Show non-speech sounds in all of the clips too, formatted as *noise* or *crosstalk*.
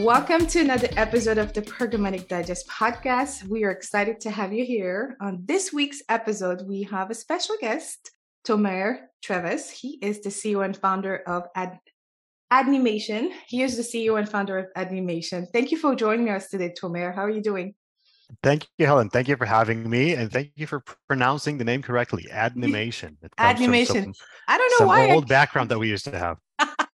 Welcome to another episode of the Programmatic Digest podcast. We are excited to have you here. On this week's episode, we have a special guest, Tomer Treves. He is the CEO and founder of Ad- Adnimation. He is the CEO and founder of Adnimation. Thank you for joining us today, Tomer. How are you doing? Thank you, Helen. Thank you for having me, and thank you for pronouncing the name correctly. Adnimation. Adnimation. I don't know some why. Old background that we used to have. *laughs*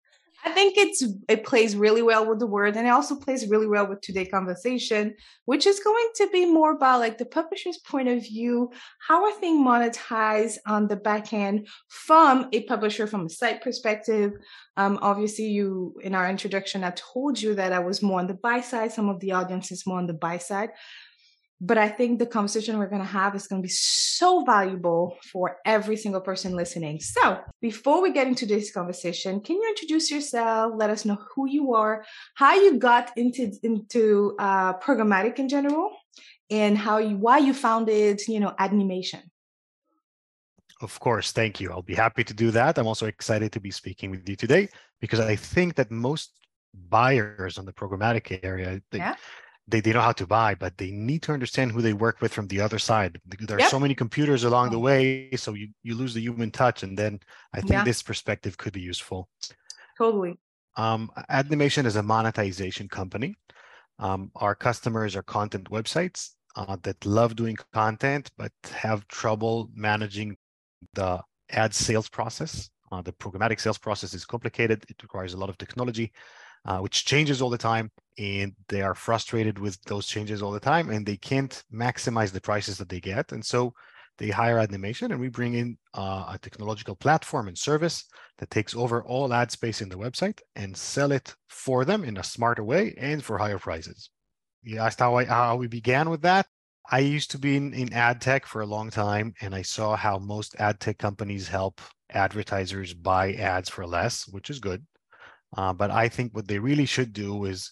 I think it's it plays really well with the word, and it also plays really well with today's conversation, which is going to be more about like the publisher's point of view. How are things monetized on the back end from a publisher, from a site perspective? Um, obviously, you in our introduction, I told you that I was more on the buy side. Some of the audience is more on the buy side. But I think the conversation we're going to have is going to be so valuable for every single person listening. So, before we get into this conversation, can you introduce yourself? Let us know who you are, how you got into into uh, programmatic in general, and how you why you founded, you know, Adnimation. Of course, thank you. I'll be happy to do that. I'm also excited to be speaking with you today because I think that most buyers on the programmatic area they, yeah they, they know how to buy, but they need to understand who they work with from the other side. There are yep. so many computers along the way, so you, you lose the human touch. And then I think yeah. this perspective could be useful. Totally. Um, Adnimation is a monetization company. Um, our customers are content websites uh, that love doing content, but have trouble managing the ad sales process. Uh, the programmatic sales process is complicated. It requires a lot of technology uh, which changes all the time. And they are frustrated with those changes all the time and they can't maximize the prices that they get. And so they hire Adnimation and we bring in uh, a technological platform and service that takes over all ad space in the website and sell it for them in a smarter way and for higher prices. You asked how, I, how we began with that. I used to be in, in ad tech for a long time and I saw how most ad tech companies help advertisers buy ads for less, which is good. Uh, but I think what they really should do is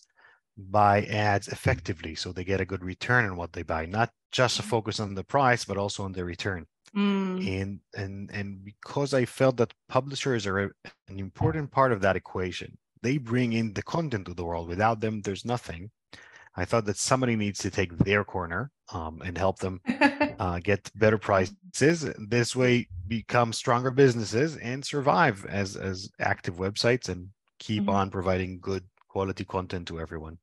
buy ads effectively so they get a good return on what they buy, not just a mm. focus on the price, but also on the return. Mm. And and and because I felt that publishers are a, an important part of that equation, they bring in the content to the world. Without them, there's nothing. I thought that somebody needs to take their corner um, and help them *laughs* uh, get better prices. This way, become stronger businesses and survive as as active websites and keep mm-hmm. on providing good quality content to everyone.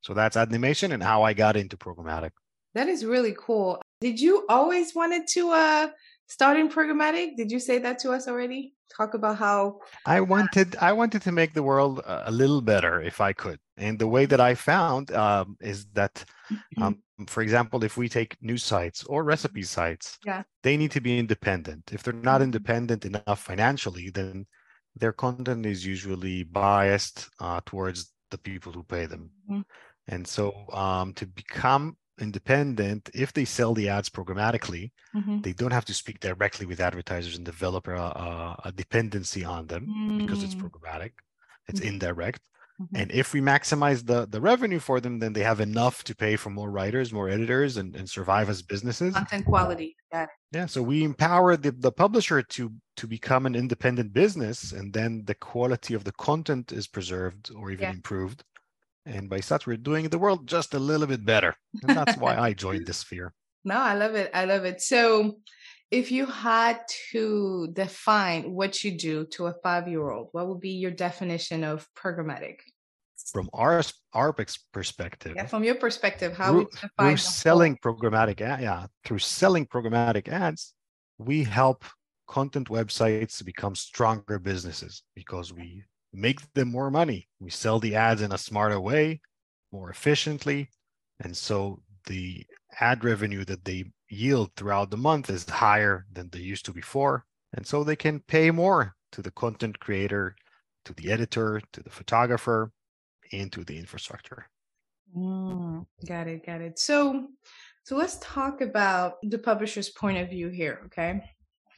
So that's Adnimation and how I got into programmatic. That is really cool. Did you always wanted to uh start in programmatic? Did you say that to us already? Talk about how I wanted I wanted to make the world a little better if I could. And the way that I found um, is that, mm-hmm. um, for example, if we take news sites or recipe sites, yeah. they need to be independent. If they're not mm-hmm. independent enough financially, then their content is usually biased uh, towards the people who pay them. Mm-hmm. And so um, to become independent, if they sell the ads programmatically, mm-hmm. they don't have to speak directly with advertisers and develop a, a, a dependency on them mm-hmm. because it's mm. programmatic, it's mm-hmm. indirect. Mm-hmm. And if we maximize the, the revenue for them, then they have enough to pay for more writers, more editors, and, and survive as businesses. Content quality. Yeah. Yeah. So we empower the, the publisher to to become an independent business, and then the quality of the content is preserved or even yeah. improved. And by such, we're doing the world just a little bit better. And that's why *laughs* I joined this sphere. No, I love it. I love it. So if you had to define what you do to a five year old, what would be your definition of programmatic? From our our perspective, yeah, from your perspective, how through, would you define through selling programmatic, yeah, through selling programmatic ads, we help content websites to become stronger businesses because we make them more money. We sell the ads in a smarter way, more efficiently, and so the ad revenue that they yield throughout the month is higher than they used to before. And so they can pay more to the content creator, to the editor, to the photographer, and to the infrastructure. Mm, got it, got it. So so let's talk about the publisher's point of view here, okay?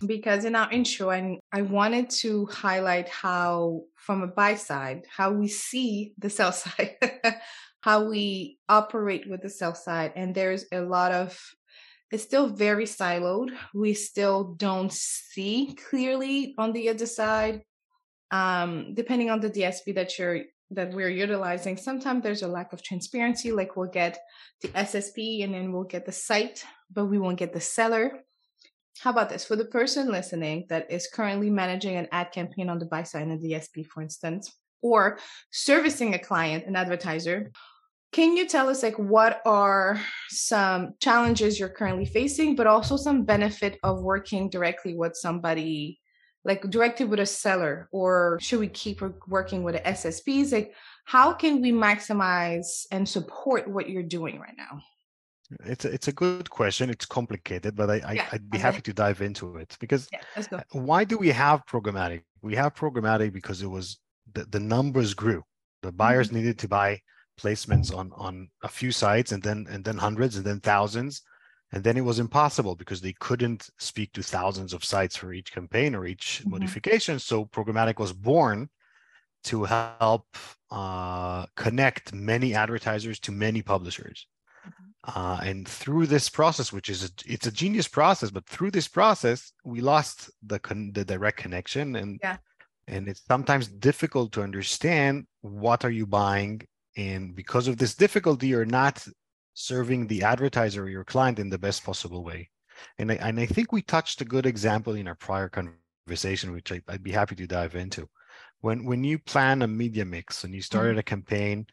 Because in our intro, I, I wanted to highlight how, from a buy side, how we see the sell side, *laughs* how we operate with the sell side. And there's a lot of it's still very siloed. We still don't see clearly on the other side. Um, depending on the DSP that you're that we're utilizing, sometimes there's a lack of transparency. Like we'll get the SSP and then we'll get the site, but we won't get the seller. How about this? For the person listening that is currently managing an ad campaign on the buy side in a DSP, for instance, or servicing a client, an advertiser, can you tell us like what are some challenges you're currently facing, but also some benefit of working directly with somebody, like directly with a seller, or should we keep working with the SSPs? Like, how can we maximize and support what you're doing right now? It's a, it's a good question. It's complicated, but I, yeah, I would be okay. happy to dive into it because yeah, why do we have programmatic? We have programmatic because it was the, the numbers grew. The buyers mm-hmm. needed to buy placements on on a few sites and then and then hundreds and then thousands and then it was impossible because they couldn't speak to thousands of sites for each campaign or each mm-hmm. modification so programmatic was born to help uh, connect many advertisers to many publishers mm-hmm. uh, and through this process which is a, it's a genius process but through this process we lost the con- the direct connection and yeah. and it's sometimes difficult to understand what are you buying and because of this difficulty, you're not serving the advertiser or your client in the best possible way. And I, and I think we touched a good example in our prior conversation, which I, would be happy to dive into. When when you plan a media mix and you started mm-hmm. a campaign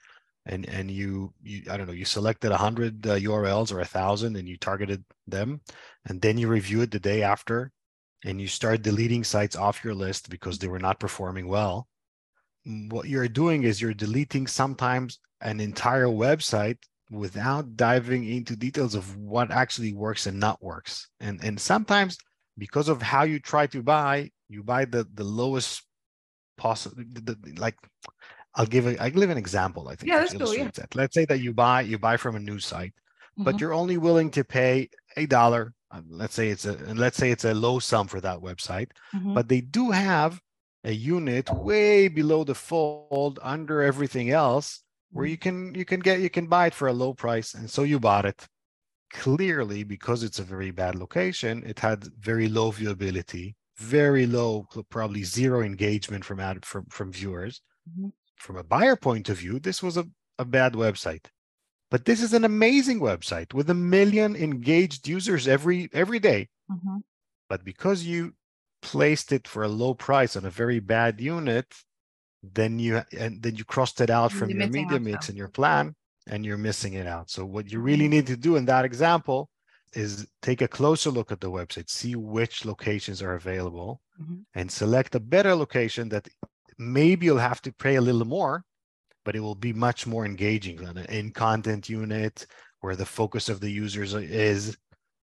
and and you you I don't know you selected a hundred uh, URLs or a thousand and you targeted them, and then you review it the day after, and you start deleting sites off your list because they were not performing well what you're doing is you're deleting sometimes an entire website without diving into details of what actually works and not works. And and sometimes because of how you try to buy, you buy the the lowest possible. Like I'll give a, I'll give an example. I think yeah, cool, yeah. that. Let's say that you buy you buy from a news site, mm-hmm. but you're only willing to pay a dollar. Uh, let's say it's a let's say it's a low sum for that website, mm-hmm. but they do have a unit way below the fold under everything else where you can you can get you can buy it for a low price and so you bought it clearly because it's a very bad location it had very low viewability very low probably zero engagement from ad from, from viewers mm-hmm. from a buyer point of view this was a, a bad website but this is an amazing website with a million engaged users every every day. Mm-hmm. but because you placed it for a low price on a very bad unit, then you and then you crossed it out from your media mix and your plan and you're missing it out. So what you really need to do in that example is take a closer look at the website, see which locations are available mm-hmm. and select a better location that maybe you'll have to pay a little more, but it will be much more engaging than an in content unit where the focus of the users is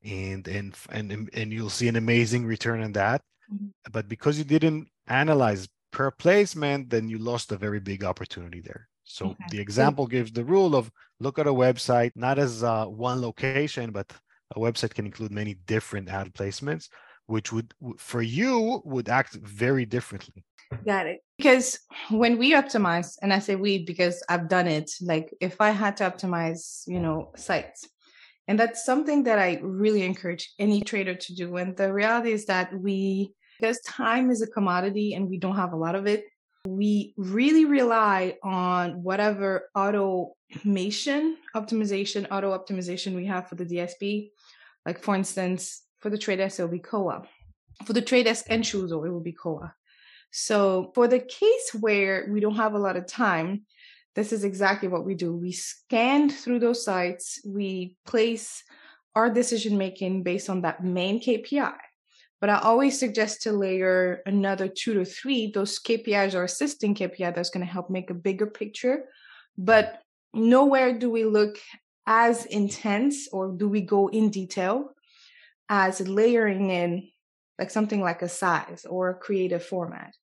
and and and and you'll see an amazing return on that Mm-hmm. But because you didn't analyze per placement, then you lost a very big opportunity there. So okay. the example gives the rule of look at a website not as uh, one location, but a website can include many different ad placements, which would for you would act very differently. Got it. Because when we optimize, and I say we because I've done it, like if I had to optimize, you know, sites, and that's something that I really encourage any trader to do. And the reality is that we because time is a commodity and we don't have a lot of it, we really rely on whatever automation, optimization, auto optimization we have for the DSP. Like for instance, for the trade desk, it'll be Koa. For the trade desk and Shuzo, it will be Koa. So for the case where we don't have a lot of time, this is exactly what we do. We scan through those sites, we place our decision making based on that main KPI. But I always suggest to layer another two to three. Those KPIs are assisting KPI that's going to help make a bigger picture. But nowhere do we look as intense or do we go in detail as layering in like something like a size or a creative format.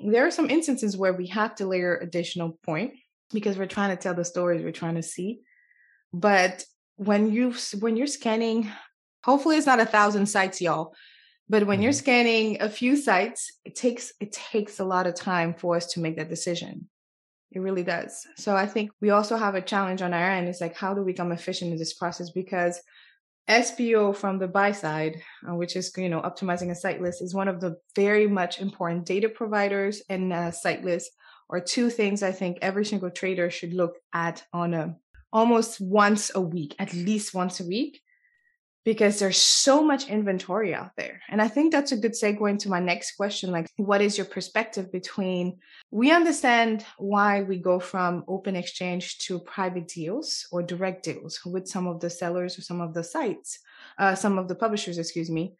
There are some instances where we have to layer additional point because we're trying to tell the stories we're trying to see. But when you when you're scanning, hopefully it's not a thousand sites, y'all. But when you're mm-hmm. scanning a few sites, it takes it takes a lot of time for us to make that decision. It really does. So I think we also have a challenge on our end. It's like how do we become efficient in this process? Because SPO from the buy side, uh, which is you know optimizing a site list, is one of the very much important data providers and uh, site lists are two things I think every single trader should look at on a almost once a week, at least once a week, because there's so much inventory out there. And I think that's a good segue into my next question. Like, what is your perspective between we understand why we go from open exchange to private deals or direct deals with some of the sellers or some of the sites, uh, some of the publishers, excuse me.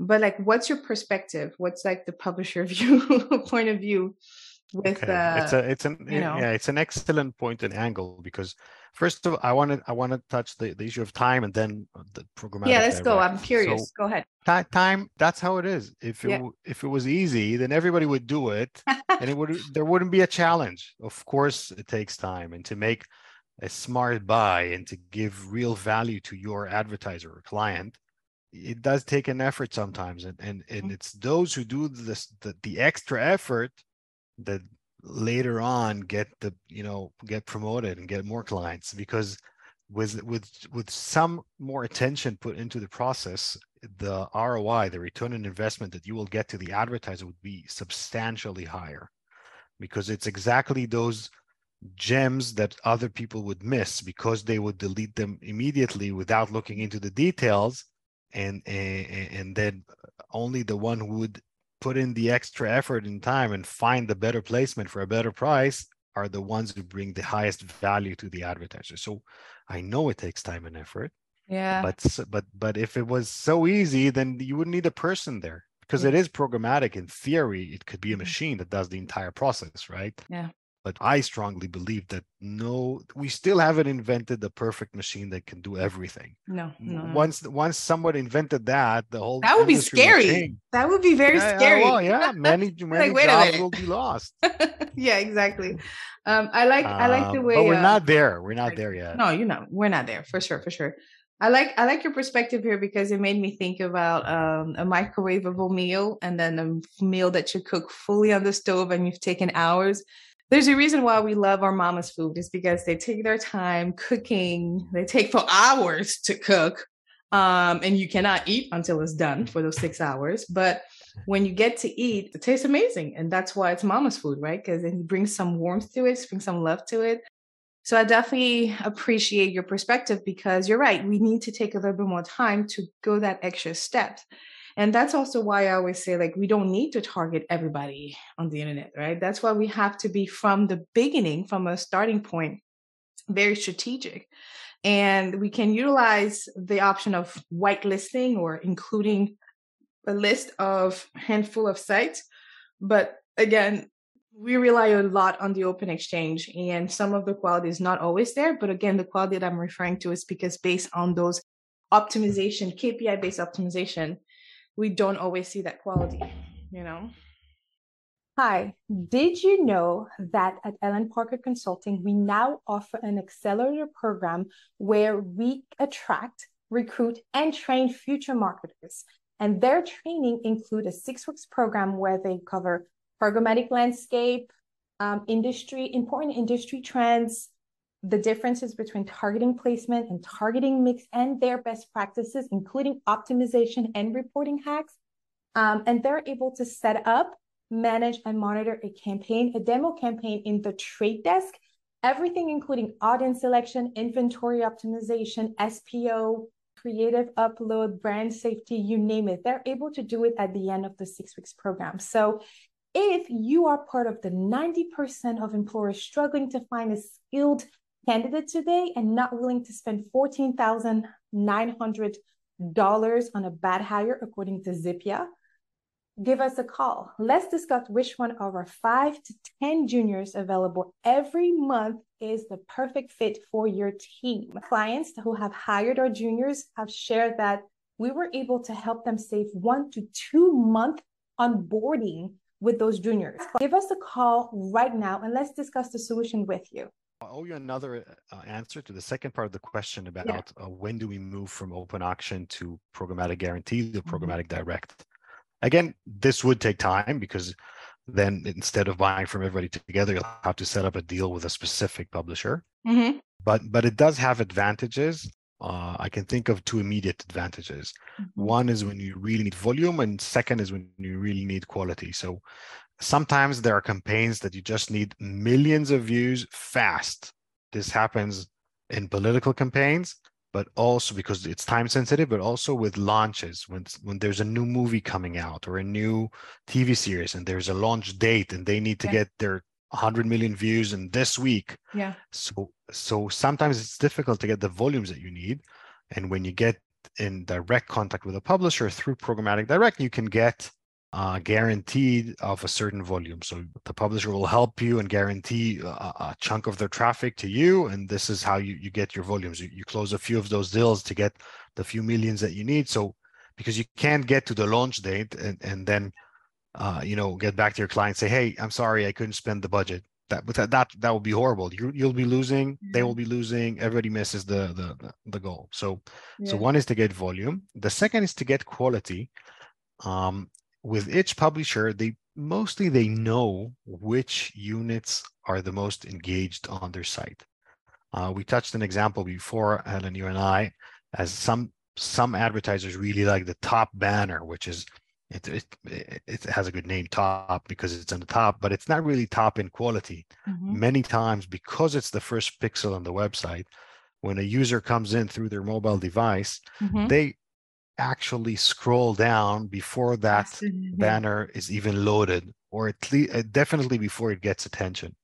But like, what's your perspective? What's like the publisher *laughs* view point of view with okay. uh, it's a it's an you know, yeah it's an excellent point and angle because first of all i want to i want to touch the, the issue of time and then the programmatic yeah let's go i'm curious so, go ahead t- time that's how it is if it yeah. if it was easy then everybody would do it and it would *laughs* there wouldn't be a challenge of course it takes time and to make a smart buy and to give real value to your advertiser or client it does take an effort sometimes and and, and mm-hmm. it's those who do this the, the extra effort that later on get the you know get promoted and get more clients because with with with some more attention put into the process the roi the return on investment that you will get to the advertiser would be substantially higher because it's exactly those gems that other people would miss because they would delete them immediately without looking into the details and and, and then only the one who would put in the extra effort and time and find the better placement for a better price are the ones who bring the highest value to the advertiser. So I know it takes time and effort. Yeah. But but but if it was so easy, then you wouldn't need a person there because yeah. it is programmatic. In theory, it could be a mm-hmm. machine that does the entire process, right? Yeah but I strongly believe that no, we still haven't invented the perfect machine that can do everything. No, no. Once once someone invented that, the whole that would be scary. That would be very yeah, scary. Yeah, well, yeah, many *laughs* many like, jobs will be lost. *laughs* yeah, exactly. Um, I like I like the um, way. But we're uh, not there. We're not there yet. No, you know, we're not there for sure, for sure. I like I like your perspective here because it made me think about um, a microwavable meal and then a meal that you cook fully on the stove and you've taken hours there's a reason why we love our mama's food is because they take their time cooking. They take for hours to cook. Um, and you cannot eat until it's done for those six hours. But when you get to eat, it tastes amazing. And that's why it's mama's food, right? Because it brings some warmth to it, brings some love to it. So I definitely appreciate your perspective because you're right. We need to take a little bit more time to go that extra step. And that's also why I always say, like, we don't need to target everybody on the internet, right? That's why we have to be from the beginning, from a starting point, very strategic. And we can utilize the option of whitelisting or including a list of handful of sites. But again, we rely a lot on the open exchange and some of the quality is not always there. But again, the quality that I'm referring to is because based on those optimization, KPI based optimization, we don't always see that quality, you know? Hi, did you know that at Hélène Parker Consulting, we now offer an accelerator program where we attract, recruit, and train future marketers? And their training include a six weeks program where they cover programmatic landscape, um, industry, important industry trends, the differences between targeting placement and targeting mix and their best practices, including optimization and reporting hacks. Um, and they're able to set up, manage, and monitor a campaign, a demo campaign in the trade desk, everything including audience selection, inventory optimization, SPO, creative upload, brand safety, you name it. They're able to do it at the end of the six weeks program. So if you are part of the 90% of employers struggling to find a skilled candidate today and not willing to spend $14,900 on a bad hire, according to Zippia, give us a call. Let's discuss which one of our five to 10 juniors available every month is the perfect fit for your team. Clients who have hired our juniors have shared that we were able to help them save one to two month onboarding with those juniors. Give us a call right now and let's discuss the solution with you. I owe you another uh, answer to the second part of the question about yeah. uh, when do we move from open auction to programmatic guarantee to mm-hmm. programmatic mm-hmm. direct. Again, this would take time because then instead of buying from everybody together, you'll have to set up a deal with a specific publisher. Mm-hmm. But but it does have advantages uh, I can think of two immediate advantages. Mm-hmm. One is when you really need volume, and second is when you really need quality. So sometimes there are campaigns that you just need millions of views fast. This happens in political campaigns, but also because it's time sensitive, but also with launches when when there's a new movie coming out or a new TV series and there's a launch date and they need to get their 100 million views in this week. Yeah. So so sometimes it's difficult to get the volumes that you need, and when you get in direct contact with a publisher through programmatic direct, you can get uh, guaranteed of a certain volume. So the publisher will help you and guarantee a, a chunk of their traffic to you, and this is how you, you get your volumes. You, you close a few of those deals to get the few millions that you need. So because you can't get to the launch date and, and then uh, you know get back to your client say, hey, I'm sorry, I couldn't spend the budget. That that that, that would be horrible. You you'll be losing. They Mhm. will be losing. Everybody misses the the the, goal. So so one is to get volume. The second is to get quality. Um, with each publisher, they mostly they know which units are the most engaged on their site. Uh, we touched an example before, Helen, you and I, as some some advertisers really like the top banner, which is it, it it has a good name, top, because it's on the top, but it's not really top in quality Mhm. many times because it's the first pixel on the website when a user comes in through their mobile device Mhm. they actually scroll down before that banner is even loaded or at least definitely before it gets attention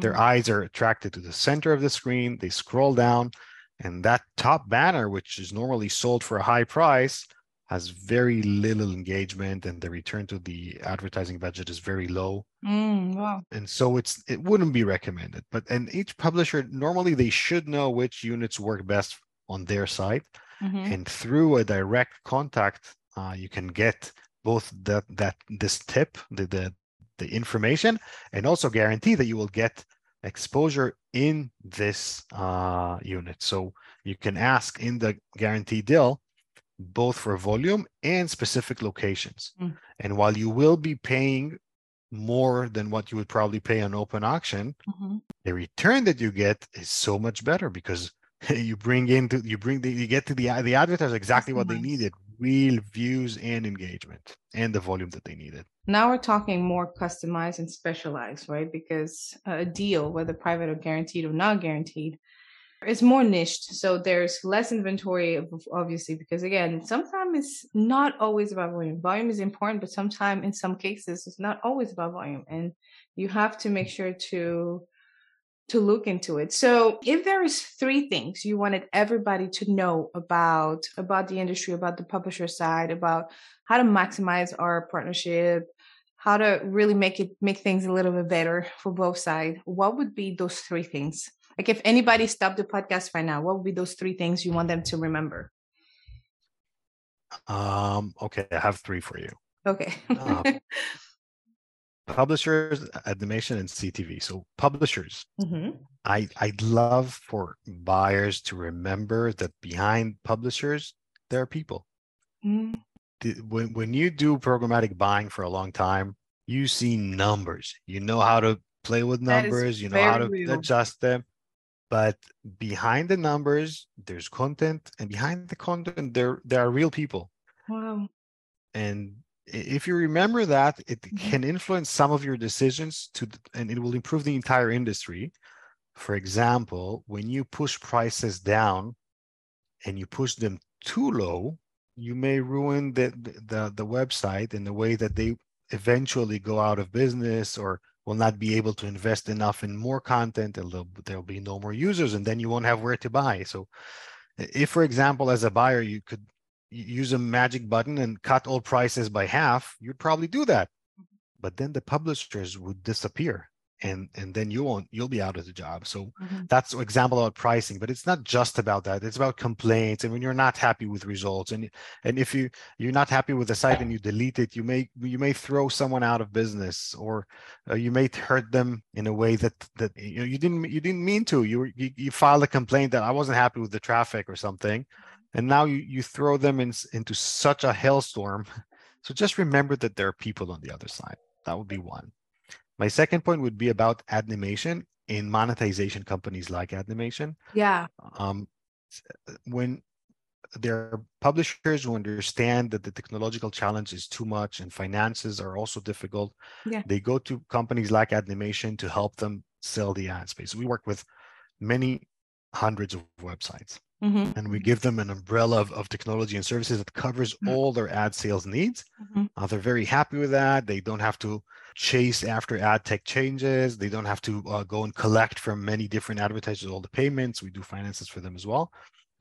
their Mm. eyes are attracted to the center of the screen they scroll down and that top banner which is normally sold for a high price has very little engagement and the return to the advertising budget is very low Mm, wow. and so it's it wouldn't be recommended but and each publisher normally they should know which units work best on their site Mhm. and through a direct contact uh, you can get both that that this tip the, the the information and also guarantee that you will get exposure in this uh, unit so you can ask in the guarantee deal both for volume and specific locations Mm. and while you will be paying more than what you would probably pay on open auction Mhm. the return that you get is so much better because *laughs* you bring into you bring the you get to the the advertiser exactly what they needed real views and engagement and the volume that they needed Now we're talking more customized and specialized, right? Because a deal, whether private or guaranteed or not guaranteed, is more niched. So there's less inventory, obviously, because again, sometimes it's not always about volume. Volume is important, but sometimes in some cases, it's not always about volume. And you have to make sure to to look into it. So if there is three things you wanted everybody to know about about the industry, about the publisher side, about how to maximize our partnership, how to really make it make things a little bit better for both sides, what would be those three things? Like if anybody stopped the podcast right now, what would be those three things you want them to remember? um okay i have three for you Okay. Uh, *laughs* publishers Adnimation and ctv so publishers hmm i i'd love for buyers to remember that behind publishers there are people mm when when you do programmatic buying for a long time, you see numbers. You know how to play with numbers. You know how to real. adjust them. But behind the numbers, there's content, and behind the content, there there are real people. Wow. And if you remember that, it Mhm. can influence some of your decisions to, and it will improve the entire industry. For example, when you push prices down and you push them too low, you may ruin the, the, the website in the way that they eventually go out of business or will not be able to invest enough in more content and there'll, there'll be no more users and then you won't have where to buy. So if, for example, as a buyer, you could use a magic button and cut all prices by half, you'd probably do that. Mm-hmm. But then the publishers would disappear and and then you won't you'll be out of the job. So Mhm. that's an example about pricing but it's not just about that. It's about complaints. And when you're not happy with results and and if you you're not happy with the site and you delete it you may you may throw someone out of business or uh, you may hurt them in a way that that you, know, you didn't you didn't mean to. You, were, you you filed a complaint that i wasn't happy with the traffic or something and now you you throw them in, into such a hailstorm. *laughs* So just remember that there are people on the other side. That would be one my second point would be about animation in monetization companies like Adnimation. Yeah. Um, when there are publishers who understand that the technological challenge is too much and finances are also difficult. Yeah. They go to companies like Adnimation to help them sell the ad space. We work with many hundreds of websites Mhm. and we give them an umbrella of, of technology and services that covers Mhm. all their ad sales needs. Mhm. Uh, they're very happy with that. They don't have to chase after ad tech changes. They don't have to uh, go and collect from many different advertisers all the payments. We do finances for them as well.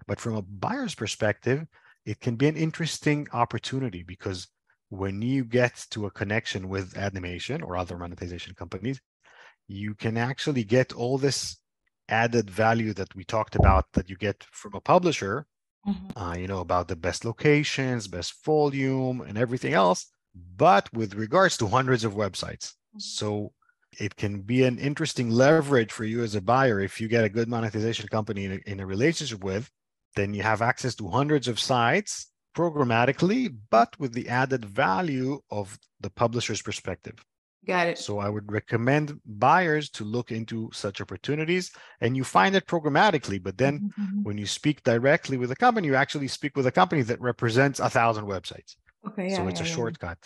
But from a buyer's perspective, it can be an interesting opportunity because when you get to a connection with Adnimation or other monetization companies, you can actually get all this added value that we talked about that you get from a publisher Mhm. uh, you know, about the best locations, best volume, and everything else, but with regards to hundreds of websites. Mhm. So it can be an interesting leverage for you as a buyer if you get a good monetization company in a, in a relationship with, then you have access to hundreds of sites programmatically, but with the added value of the publisher's perspective. Got it. So I would recommend buyers to look into such opportunities and you find it programmatically, but then Mhm, mhm. when you speak directly with a company, you actually speak with a company that represents a thousand websites. Okay. Yeah. so it's yeah, a yeah. shortcut.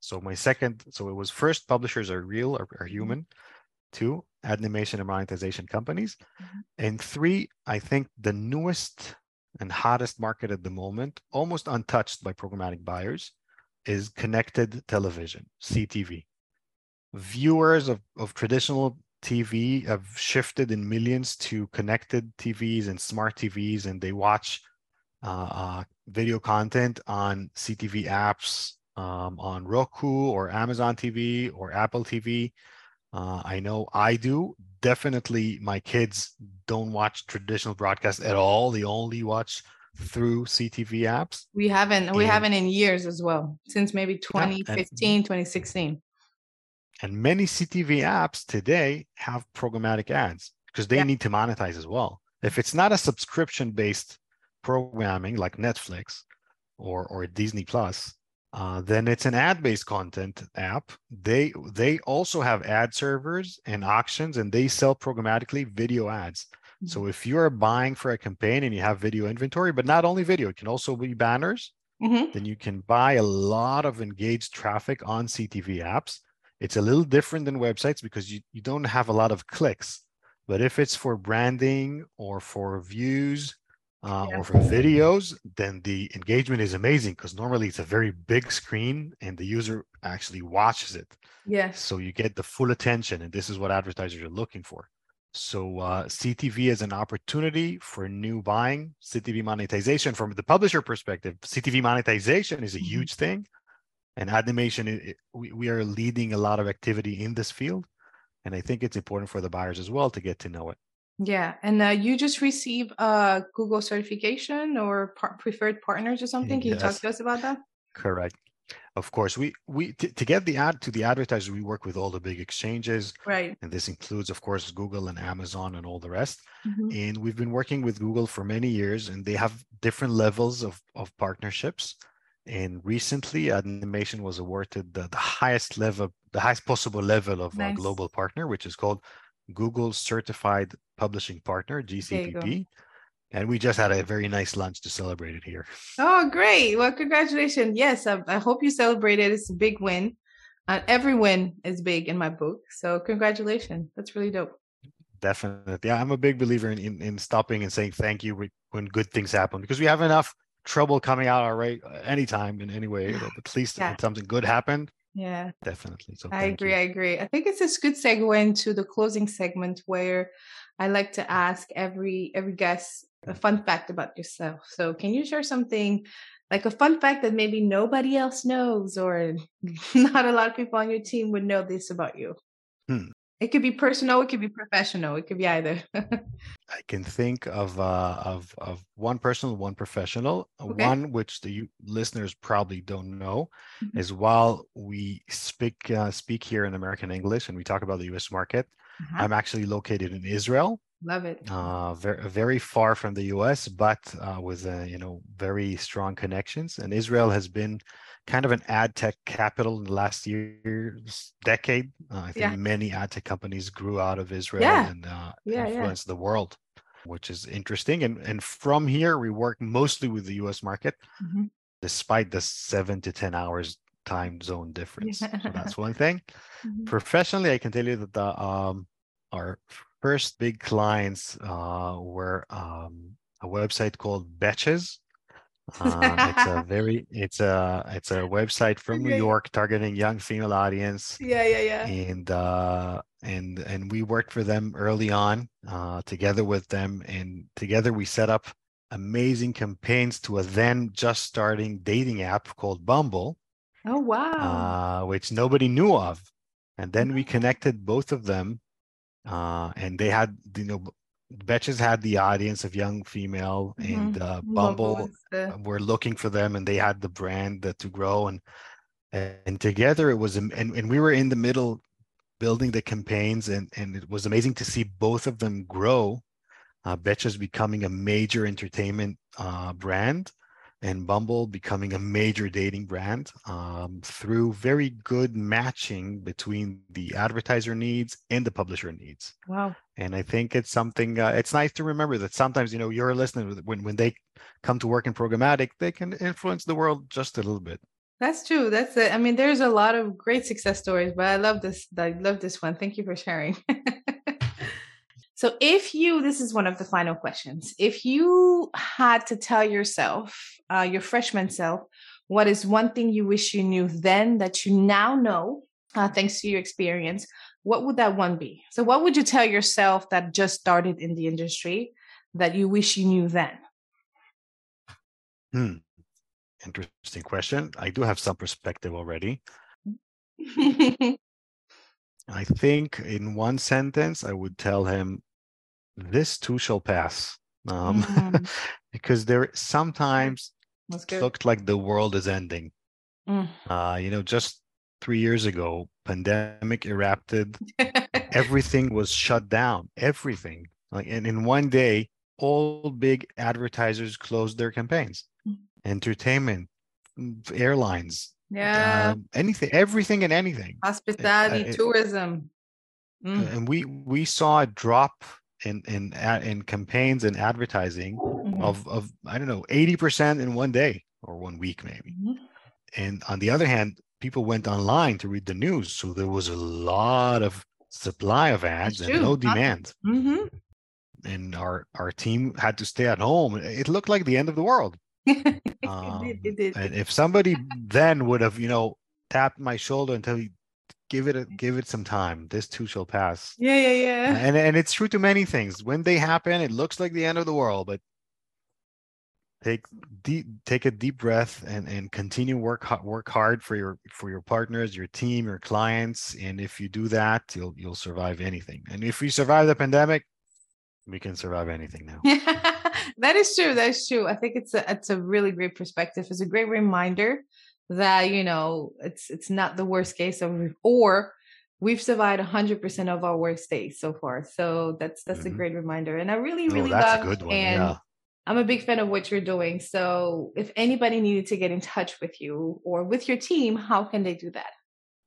So my second, so it was first publishers are real or are human. Two, Adnimation and monetization companies. Mhm. And three, I think the newest and hottest market at the moment, almost untouched by programmatic buyers, is connected television, CTV. Viewers of, of traditional TV have shifted in millions to connected TVs and smart TVs, and they watch uh, uh, video content on CTV apps um, on Roku or Amazon TV or Apple TV. Uh, I know I do. Definitely, my kids don't watch traditional broadcast at all. They only watch through CTV apps. We haven't. We haven't in years as well. Since maybe and- 2015, 2016. And many CTV apps today have programmatic ads because they Yeah. need to monetize as well. If it's not a subscription based programming like Netflix or, or Disney Plus, uh, then it's an ad based content app. They they also have ad servers and auctions and they sell programmatically video ads. So if you are buying for a campaign and you have video inventory, but not only video, it can also be banners Mhm. then you can buy a lot of engaged traffic on CTV apps. It's a little different than websites because you, you don't have a lot of clicks. But if it's for branding or for views uh, Yeah. or for videos, then the engagement is amazing because normally it's a very big screen and the user actually watches it. Yes. So you get the full attention, and this is what advertisers are looking for. So uh, CTV is an opportunity for new buying. CTV monetization from the publisher perspective, CTV monetization is a Mhm. huge thing, and Adnimation i- i- we, we are leading a lot of activity in this field, and I think it's important for the buyers as well to get to know it. Yeah, and uh, you just received a Google certification or par- preferred partners or something. Can you talk to us about that? Correct. Of course, we we to, to get the ad to the advertisers, we work with all the big exchanges, Right. and this includes, of course, Google and Amazon and all the rest. Mhm. and we've been working with Google for many years, and they have different levels of, of partnerships. And recently, Adnimation was awarded the, the highest level, the highest possible level of a global partner, which is called Google Certified Publishing Partner (GCPP). And we just had a very nice lunch to celebrate it here. Oh, great. Well, congratulations. Yes, I, I hope you celebrated. It's a big win. Uh, every win is big in my book. So, congratulations. That's really dope. Definitely, yeah, I'm a big believer in, in, in stopping and saying thank you when- good things happen because we have enough trouble coming out our way uh, anytime in any way. *sighs* But at least Yeah. something good happened, Yeah, definitely. So I agree. you. I agree. I think it's a good segue into the closing segment where I like to mm. ask every every guest a mm. fun fact about yourself. So, can you share something like a fun fact that maybe nobody else knows, or *laughs* not a lot of people on your team would know this about you? It could be personal. It could be professional. It could be either. *laughs* I can think of uh, of of one personal, one professional. Okay. One which the listeners probably don't know Mhm. is while we speak uh, speak here in American English and we talk about the U.S. market, Uh-huh. I'm actually located in Israel, Love it. uh, very very far from the U.S., but uh, with uh, you know very strong connections. And Israel has been kind of an ad tech capital in the last years decade. Uh, I think Yeah. many ad tech companies grew out of Israel Yeah. and uh, Yeah, influenced the world. which is interesting. And, and from here, we work mostly with the US market, mm-hmm. despite the seven to 10 hours time zone difference. so that's one *laughs* thing. Mm-hmm. Professionally, I can tell you that the, um, our first big clients uh, were um, a website called Betches. Um, it's a *laughs* very it's a it's a website from New York targeting young female audience. Yeah, yeah, yeah. And uh, and and we worked for them early on uh, together with them, and together we set up amazing campaigns to a then just starting dating app called Bumble. Oh wow! Uh, which nobody knew of, and then we connected both of them, uh, and they had you know Betches had the audience of young female, mm-hmm. and uh, Bumble the... were looking for them, and they had the brand that, to grow, and and together it was, and and we were in the middle building the campaigns, and and it was amazing to see both of them grow. Uh, Betches becoming a major entertainment uh, brand, and Bumble becoming a major dating brand um, through very good matching between the advertiser needs and the publisher needs. Wow. And I think it's something, uh, it's nice to remember that sometimes, you know, you're listening when, when they come to work in programmatic, they can influence the world just a little bit. That's true. That's it. I mean, there's a lot of great success stories, but I love this. I love this one. Thank you for sharing. *laughs* So, if you, this is one of the final questions, if you had to tell yourself, uh, your freshman self, what is one thing you wish you knew then that you now know, uh, thanks to your experience, what would that one be? So, what would you tell yourself that just started in the industry that you wish you knew then? Hmm. Interesting question. I do have some perspective already. *laughs* I think in one sentence, I would tell him this too shall pass. Um, mm. *laughs* because there sometimes looked like the world is ending. Mm. Uh, you know, just three years ago, pandemic erupted. *laughs* everything was shut down. Everything. Like, and in one day, all big advertisers closed their campaigns. Mm. Entertainment, airlines, yeah, uh, anything, everything, and anything. Hospitality, uh, tourism. Mm. And we we saw a drop in in in campaigns and advertising mm-hmm. of of I don't know 80% in one day or one week maybe. Mm-hmm. And on the other hand, people went online to read the news, so there was a lot of supply of ads and no demand. Mm-hmm. And our our team had to stay at home. It looked like the end of the world. um, *laughs* it did, it did. And if somebody then would have, you know, tapped my shoulder and tell me, give it a, give it some time. This too shall pass. Yeah, yeah, yeah. And and it's true to many things. When they happen, it looks like the end of the world, but take deep take a deep breath and and continue work work hard for your for your partners your team your clients and if you do that you'll you'll survive anything and if we survive the pandemic we can survive anything now *laughs* that is true that's true i think it's a it's a really great perspective it's a great reminder that you know it's it's not the worst case of or we've survived 100% of our worst days so far so that's that's mm-hmm. a great reminder and i really oh, really oh, love and yeah. i'm a big fan of what you're doing so if anybody needed to get in touch with you or with your team how can they do that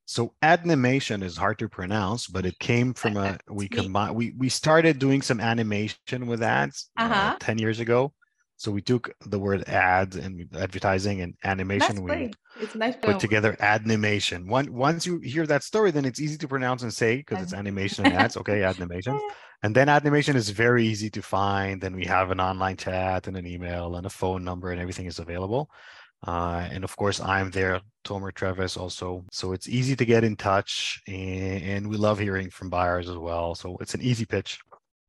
so Adnimation is hard to pronounce, but it came from a we combine we we started doing some animation with ads uh, uh-huh. uh, 10 years ago. So we took the word ads and advertising and animation. That's we it's nice put together Adnimation. One once you hear that story, then it's easy to pronounce and say because it's animation and ads. Okay, *laughs* Adnimation. And then Adnimation is very easy to find. Then we have an online chat and an email and a phone number and everything is available. Uh, and of course, I'm there, Tomer Treves also. So it's easy to get in touch and, and we love hearing from buyers as well. So it's an easy pitch.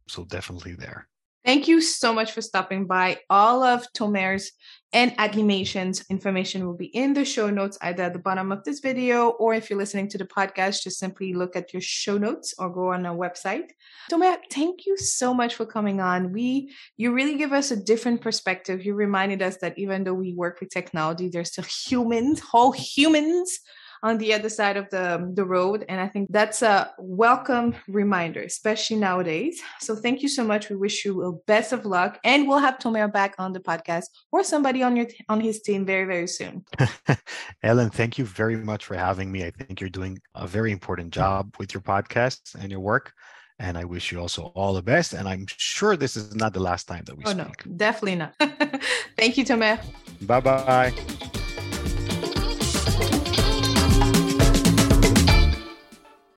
So definitely there. Thank you so much for stopping by. All of Tomer's and Adnimation's information will be in the show notes, either at the bottom of this video, or if you're listening to the podcast, just simply look at your show notes or go on our website. Tomer, thank you so much for coming on. We, you really give us a different perspective. You reminded us that even though we work with technology, there's still humans, whole humans on the other side of the, the road. And I think that's a welcome reminder, especially nowadays. So thank you so much. We wish you a best of luck. And we'll have Tomer back on the podcast or somebody on your on his team very, very soon. *laughs* Ellen, thank you very much for having me. I think you're doing a very important job with your podcast and your work. And I wish you also all the best. And I'm sure this is not the last time that we oh, speak. no, definitely not. *laughs* Thank you, Tomer. Bye bye.